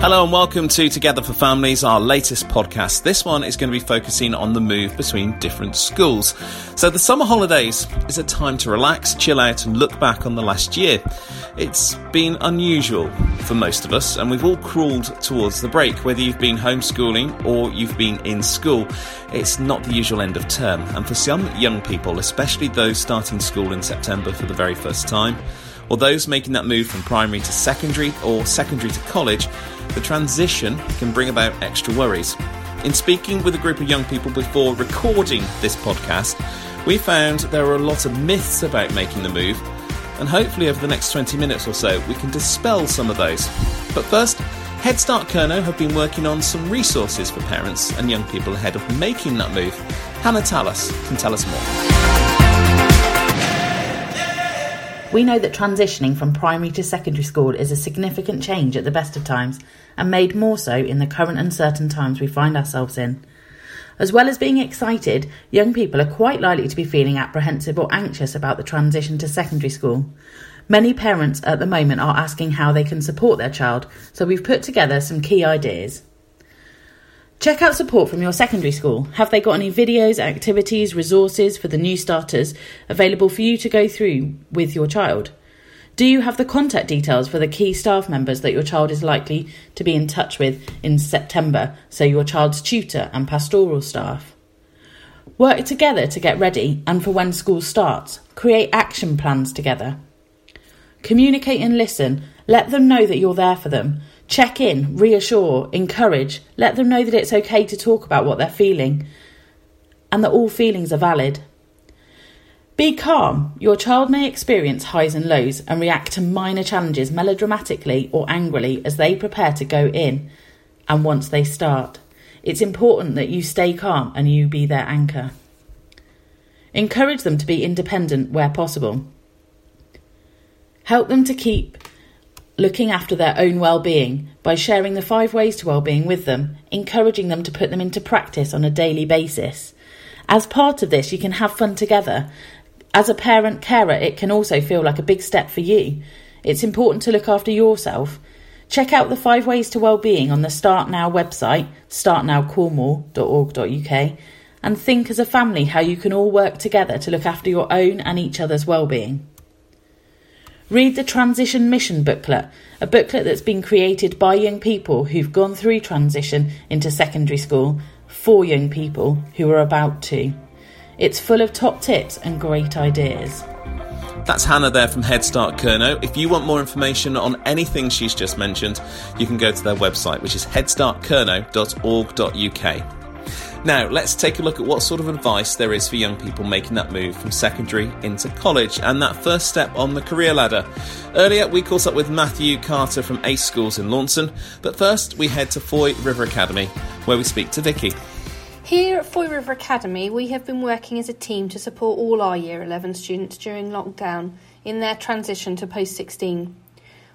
Hello and welcome to Together for Families, our latest podcast. This one is going to be focusing on the move between different schools. So, the summer holidays is a time to relax, chill out, and look back on the last year. It's been unusual for most of us, and we've all crawled towards the break, whether you've been homeschooling or you've been in school. It's not the usual end of term, and for some young people, especially those starting school in September for the very first time, or those making that move from primary to secondary or secondary to college, the transition can bring about extra worries. In speaking with a group of young people before recording this podcast, we found there are a lot of myths about making the move, and hopefully over the next 20 minutes or so, we can dispel some of those. But first, Head Start Kernow have been working on some resources for parents and young people ahead of making that move. Hannah Tallis can tell us more. We know that transitioning from primary to secondary school is a significant change at the best of times, and made more so in the current uncertain times we find ourselves in. As well as being excited, young people are quite likely to be feeling apprehensive or anxious about the transition to secondary school. Many parents at the moment are asking how they can support their child, so we've put together some key ideas. Check out support from your secondary school. Have they got any videos, activities, resources for the new starters available for you to go through with your child? Do you have the contact details for the key staff members that your child is likely to be in touch with in September, so your child's tutor and pastoral staff? Work together to get ready and for when school starts. Create action plans together. Communicate and listen. Let them know that you're there for them. Check in, reassure, encourage. Let them know that it's okay to talk about what they're feeling and that all feelings are valid. Be calm. Your child may experience highs and lows and react to minor challenges melodramatically or angrily as they prepare to go in and once they start. It's important that you stay calm and you be their anchor. Encourage them to be independent where possible. Help them to keep looking after their own well-being by sharing the five ways to well-being with them, encouraging them to put them into practice on a daily basis. As part of this, you can have fun together. As a parent carer, it can also feel like a big step for you. It's important to look after yourself. Check out the five ways to well-being on the Start Now website, startnowcornwall.org.uk, and think as a family how you can all work together to look after your own and each other's well-being. Read the Transition Mission booklet, a booklet that's been created by young people who've gone through transition into secondary school for young people who are about to. It's full of top tips and great ideas. That's Hannah there from Head Start Kernow. If you want more information on anything she's just mentioned, you can go to their website, which is headstartkernow.org.uk. Now, let's take a look at what sort of advice there is for young people making that move from secondary into college and that first step on the career ladder. Earlier, we caught up with Matthew Carter from ACE Schools in Launceston, but first we head to Fowey River Academy, where we speak to Vicky. Here at Fowey River Academy, we have been working as a team to support all our Year 11 students during lockdown in their transition to post 16.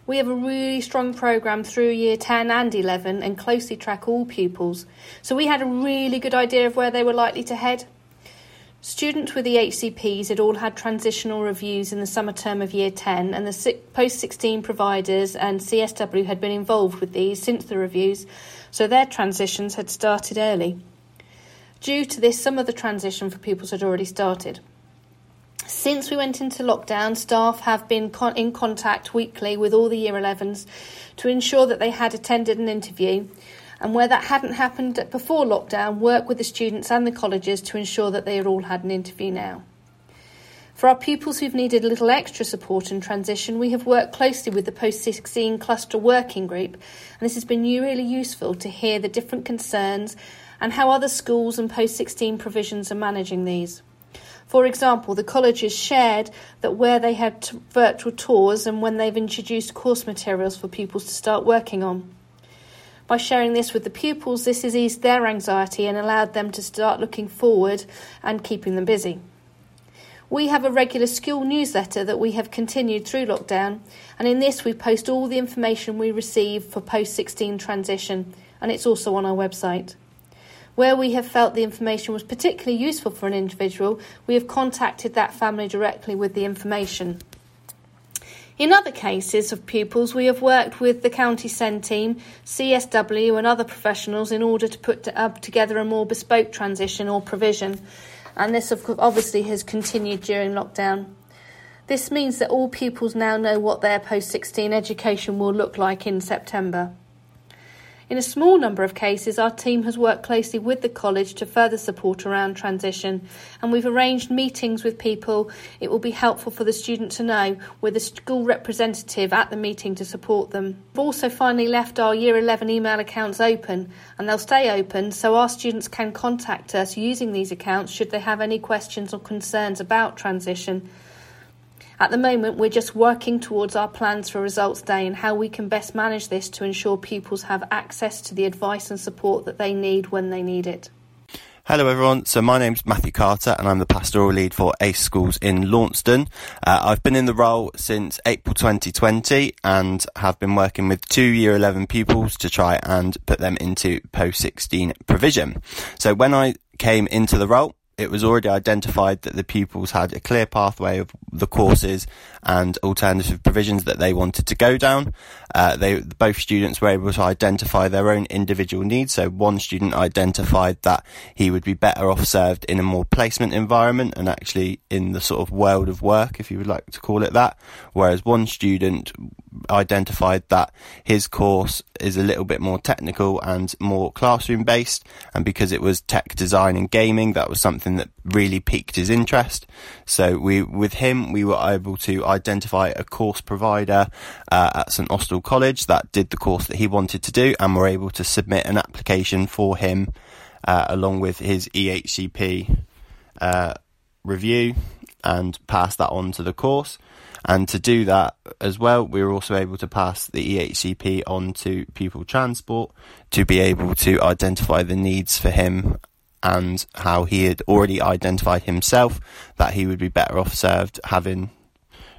We have a really strong programme through year 10 and 11 and closely track all pupils, so we had a really good idea of where they were likely to head. Students with the HCPs had all had transitional reviews in the summer term of year 10, and the post 16 providers and CSW had been involved with these since the reviews, so their transitions had started early. Due to this, some of the transition for pupils had already started. Since we went into lockdown, staff have been con- in contact weekly with all the Year 11s to ensure that they had attended an interview. And where that hadn't happened before lockdown, work with the students and the colleges to ensure that they had all had an interview now. For our pupils who've needed a little extra support and transition, we have worked closely with the Post 16 Cluster Working Group, and this has been really useful to hear the different concerns and how other schools and Post 16 provisions are managing these. For example, the colleges shared that where they had t- virtual tours and when they've introduced course materials for pupils to start working on. By sharing this with the pupils, this has eased their anxiety and allowed them to start looking forward and keeping them busy. We have a regular school newsletter that we have continued through lockdown, and in this we post all the information we receive for post 16 transition, and it's also on our website. Where we have felt the information was particularly useful for an individual, we have contacted that family directly with the information. In other cases of pupils, we have worked with the County SEND team, CSW, and other professionals in order to put uh, together a more bespoke transition or provision, and this obviously has continued during lockdown. This means that all pupils now know what their post 16 education will look like in September. In a small number of cases, our team has worked closely with the college to further support around transition, and we've arranged meetings with people. It will be helpful for the student to know with a school representative at the meeting to support them. We've also finally left our Year 11 email accounts open, and they'll stay open so our students can contact us using these accounts should they have any questions or concerns about transition. At the moment, we're just working towards our plans for Results Day and how we can best manage this to ensure pupils have access to the advice and support that they need when they need it. Hello everyone, so my name's Matthew Carter and I'm the pastoral lead for ACE Schools in Launceston. Uh, I've been in the role since April 2020 and have been working with two year 11 pupils to try and put them into post 16 provision. So when I came into the role, it was already identified that the pupils had a clear pathway of the courses and alternative provisions that they wanted to go down. Uh, they both students were able to identify their own individual needs. So one student identified that he would be better off served in a more placement environment and actually in the sort of world of work, if you would like to call it that. Whereas one student identified that his course is a little bit more technical and more classroom based. And because it was tech design and gaming, that was something that really piqued his interest. So we, with him, we were able to identify a course provider uh, at St Austell College that did the course that he wanted to do, and were able to submit an application for him uh, along with his EHCP uh, review and pass that on to the course. And to do that as well, we were also able to pass the EHCP on to pupil transport to be able to identify the needs for him and how he had already identified himself that he would be better off served having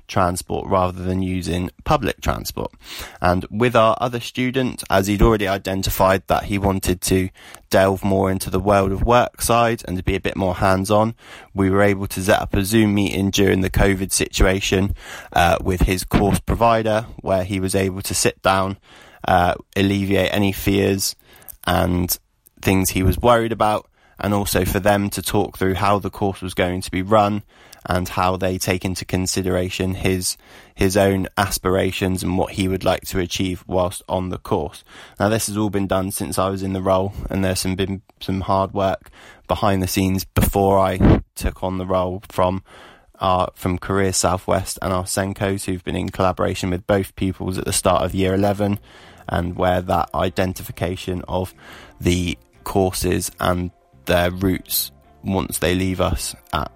transport rather than using public transport. And with our other student, as he'd already identified that he wanted to delve more into the world of work side and to be a bit more hands on, we were able to set up a Zoom meeting during the COVID situation uh, with his course provider where he was able to sit down, uh, alleviate any fears and things he was worried about and also for them to talk through how the course was going to be run and how they take into consideration his his own aspirations and what he would like to achieve whilst on the course. Now this has all been done since I was in the role and there's some been some hard work behind the scenes before I took on the role from our from Career Southwest and our SENCOs, who've been in collaboration with both pupils at the start of year 11 and where that identification of the courses and their routes once they leave us at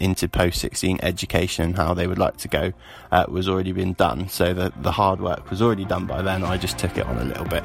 into post 16 education and how they would like to go uh, was already been done. So the, the hard work was already done by then. I just took it on a little bit.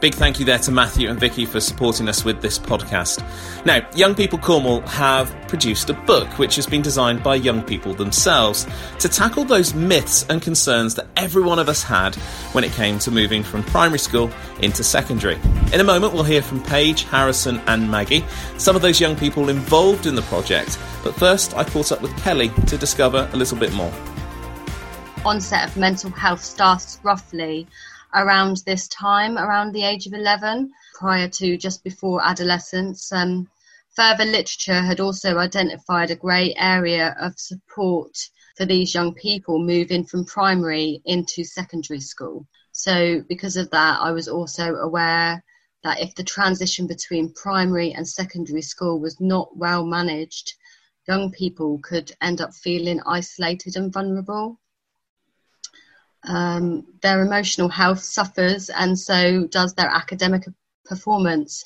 Big thank you there to Matthew and Vicky for supporting us with this podcast. Now, Young People Cornwall have produced a book which has been designed by young people themselves to tackle those myths and concerns that every one of us had when it came to moving from primary school into secondary. In a moment, we'll hear from Paige, Harrison, and Maggie, some of those young people involved in the project. But first, I caught up with Kelly to discover a little bit more. Onset of mental health starts roughly around this time, around the age of 11, prior to just before adolescence. Um, further literature had also identified a grey area of support for these young people moving from primary into secondary school. So, because of that, I was also aware that if the transition between primary and secondary school was not well managed, young people could end up feeling isolated and vulnerable um, their emotional health suffers, and so does their academic performance.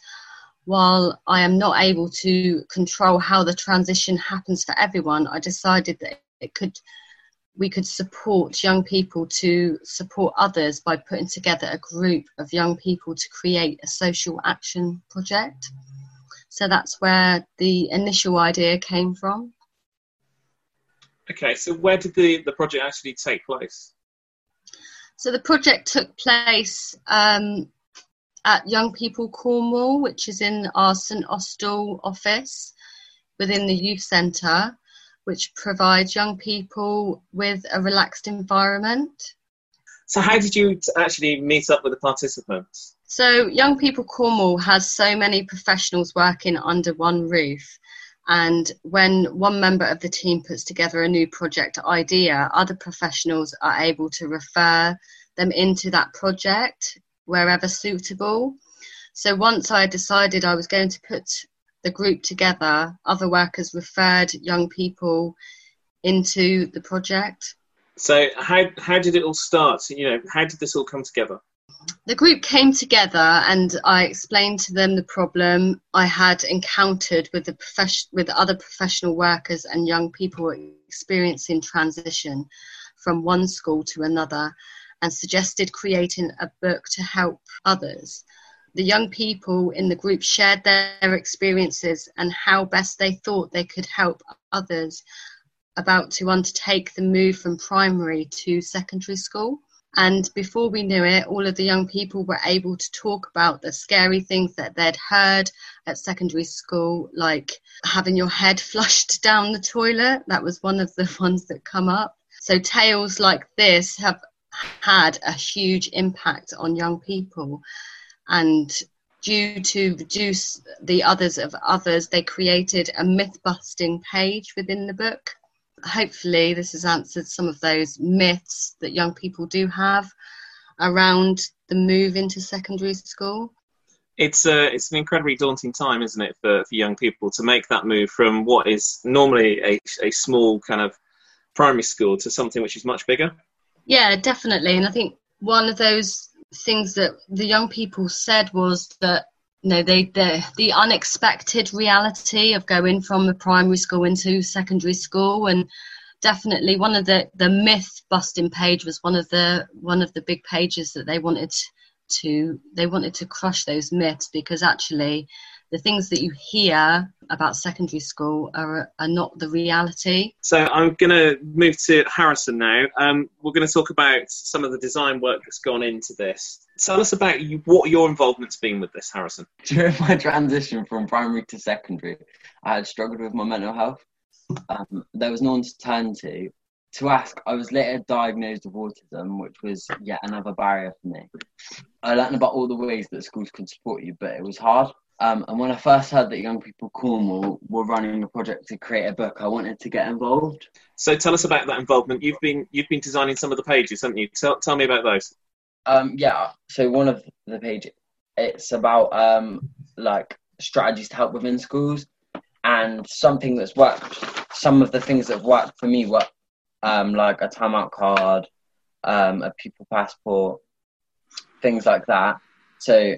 While I am not able to control how the transition happens for everyone, I decided that it could we could support young people to support others by putting together a group of young people to create a social action project. So that's where the initial idea came from. Okay, so where did the, the project actually take place? So the project took place um, at Young People Cornwall, which is in our St Austell office within the youth centre. which provides young people with a relaxed environment. So, how did you actually meet up with the participants? So, Young People Cornwall has so many professionals working under one roof. And when one member of the team puts together a new project idea, other professionals are able to refer them into that project wherever suitable. So once I decided I was going to put the group together, other workers referred young people into the project. So how how did it all start? You know, how did this all come together? The group came together and I explained to them the problem I had encountered with the with other professional workers and young people experiencing transition from one school to another and suggested creating a book to help others. The young people in the group shared their experiences and how best they thought they could help others about to undertake the move from primary to secondary school. And before we knew it, all of the young people were able to talk about the scary things that they'd heard at secondary school, like having your head flushed down the toilet. That was one of the ones that come up. So tales like this have had a huge impact on young people and due to reduce the others of others, they created a myth busting page within the book. Hopefully, this has answered some of those myths that young people do have around the move into secondary school. It's a, it's an incredibly daunting time, isn't it, for, for young people to make that move from what is normally a, a small kind of primary school to something which is much bigger? Yeah, definitely. And I think one of those things that the young people said was that you know they the the unexpected reality of going from a primary school into secondary school and definitely one of the the myth busting page was one of the one of the big pages that they wanted to they wanted to crush those myths because actually the things that you hear about secondary school are, are not the reality. So I'm going to move to Harrison now. Um, we're going to talk about some of the design work that's gone into this. Tell us about you, what your involvement's been with this, Harrison. During my transition from primary to secondary, I had struggled with my mental health. Um, there was no one to turn to. To ask, I was later diagnosed with autism, which was yet another barrier for me. I learned about all the ways that schools can support you, but it was hard. Um, and when I first heard that Young People Cornwall were running a project to create a book, I wanted to get involved. So tell us about that involvement. You've been you've been designing some of the pages, haven't you? Tell, tell me about those. Um, yeah. So one of the pages, it's about um, like strategies to help within schools, and something that's worked. Some of the things that worked for me were um, like a timeout card, um, a pupil passport, things like that. So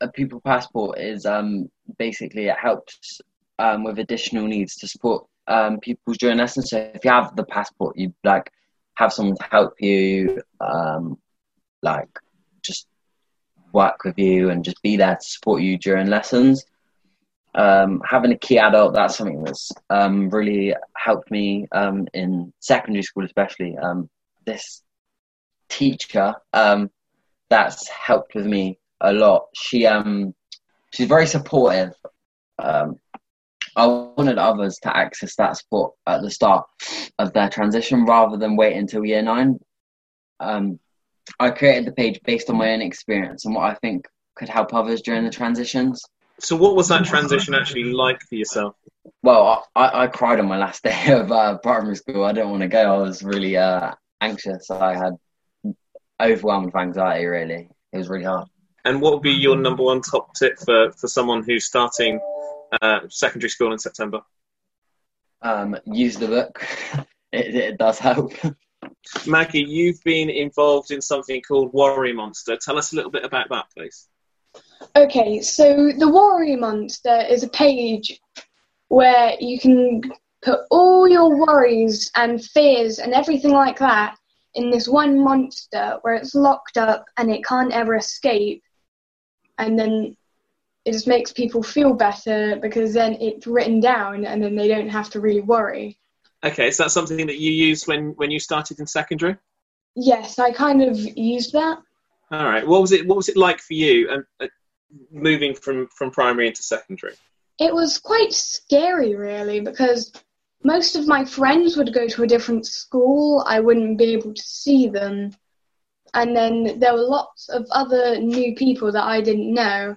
a pupil passport is um, basically it helps um, with additional needs to support um, pupils during lessons. So if you have the passport, you like have someone to help you, um, like just work with you and just be there to support you during lessons. Um, having a key adult, that's something that's um, really helped me um, in secondary school, especially. Um, this teacher um, that's helped with me a lot. She um she's very supportive. Um, I wanted others to access that support at the start of their transition rather than wait until year nine. Um, I created the page based on my own experience and what I think could help others during the transitions. So, what was that transition actually like for yourself? Well, I, I cried on my last day of uh, primary school. I didn't want to go. I was really uh, anxious. I had overwhelmed with anxiety. Really, it was really hard. And what would be your number one top tip for, for someone who's starting uh, secondary school in September? Um, use the book. it, it does help. Maggie, you've been involved in something called Worry Monster. Tell us a little bit about that, please. Okay, so the Worry Monster is a page where you can put all your worries and fears and everything like that in this one monster where it's locked up and it can't ever escape and then it just makes people feel better because then it's written down and then they don't have to really worry. Okay, is that something that you used when, when you started in secondary? Yes, I kind of used that. All right. What was it? What was it like for you, um, uh, moving from from primary into secondary? It was quite scary, really, because most of my friends would go to a different school. I wouldn't be able to see them. And then there were lots of other new people that I didn't know.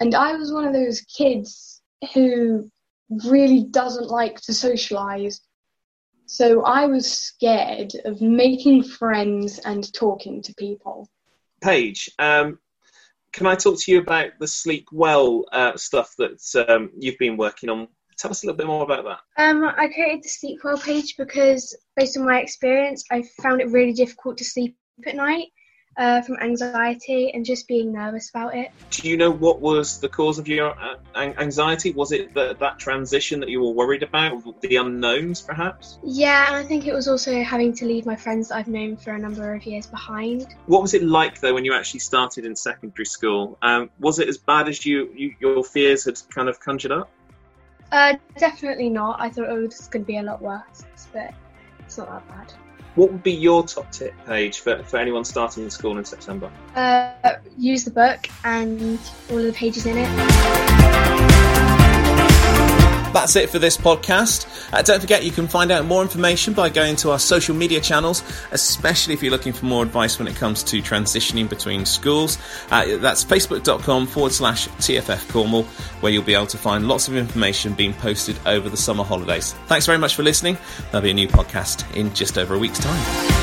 And I was one of those kids who really doesn't like to socialize. So I was scared of making friends and talking to people. Paige, um, can I talk to you about the Sleep Well uh, stuff that um, you've been working on? Tell us a little bit more about that. Um, I created the Sleep Well page because, based on my experience, I found it really difficult to sleep at night uh, from anxiety and just being nervous about it. Do you know what was the cause of your uh, anxiety? Was it the, that transition that you were worried about, the unknowns perhaps? Yeah, and I think it was also having to leave my friends that I've known for a number of years behind. What was it like though when you actually started in secondary school? Um, was it as bad as you, you your fears had kind of conjured up? Uh, definitely not. I thought it was going to be a lot worse, but it's not that bad. What would be your top tip Paige for, for anyone starting in school in September? Uh, use the book and all of the pages in it. That's it for this podcast. Uh, don't forget you can find out more information by going to our social media channels, especially if you're looking for more advice when it comes to transitioning between schools. Uh, that's facebook.com forward slash TFF Cornwall, where you'll be able to find lots of information being posted over the summer holidays. Thanks very much for listening. There'll be a new podcast in just over a week's time.